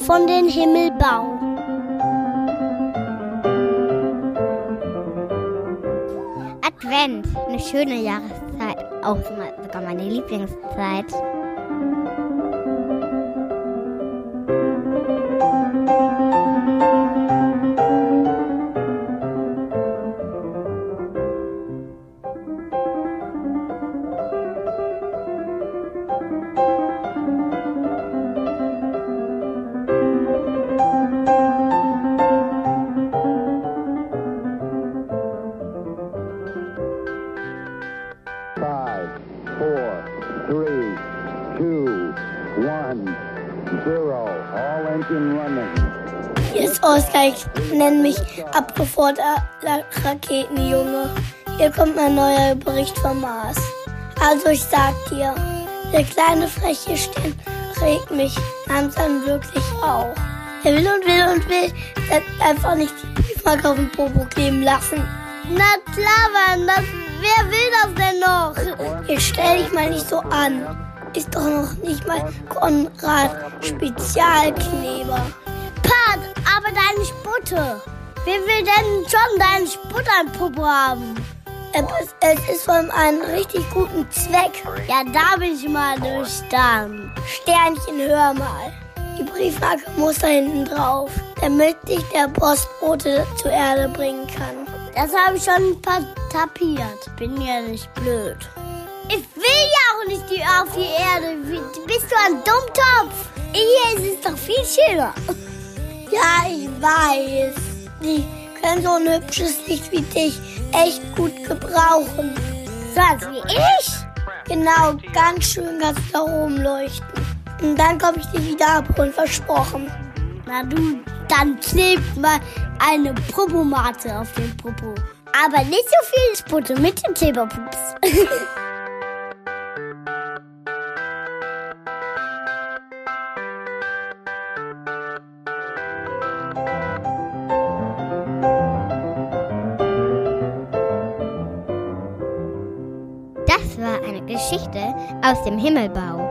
von den Himmelbau. Advent, eine schöne Jahreszeit, auch sogar meine Lieblingszeit. Ich nenne mich abgeforderter Raketenjunge. Hier kommt mein neuer Bericht vom Mars. Also ich sag dir, der kleine freche Stern regt mich langsam wirklich auf. Er will und will und will, setzt einfach nicht die Briefmarke auf den Popo kleben lassen. Na klar, Mann, das, wer will das denn noch? Jetzt stell dich mal nicht so an. Ist doch noch nicht mal Konrad Spezialkleber. Pat, aber deine Sputte. Wer will denn schon deinen Sputt an Popo haben? Es, ist von einem richtig guten Zweck. Ja, da bin ich mal durchstanden. Sternchen, hör mal. Die Briefmarke muss da hinten drauf, damit dich der Postbote zur Erde bringen kann. Das habe ich schon tapiert. Bin ja nicht blöd. Ich will ja auch nicht die auf die Erde. Bist du ein Dummtopf? Hier ist es doch viel schöner. Ja, ich weiß. Die können so ein hübsches Licht wie dich echt gut gebrauchen. So als wie ich? Genau, ganz schön du da oben leuchten. Und dann komme ich dir wieder abholen, versprochen. Na du, dann klebt mal eine Propomate auf den Popo. Aber nicht so viel Sputte mit dem Kleberpups. Geschichte aus dem Himmelbau.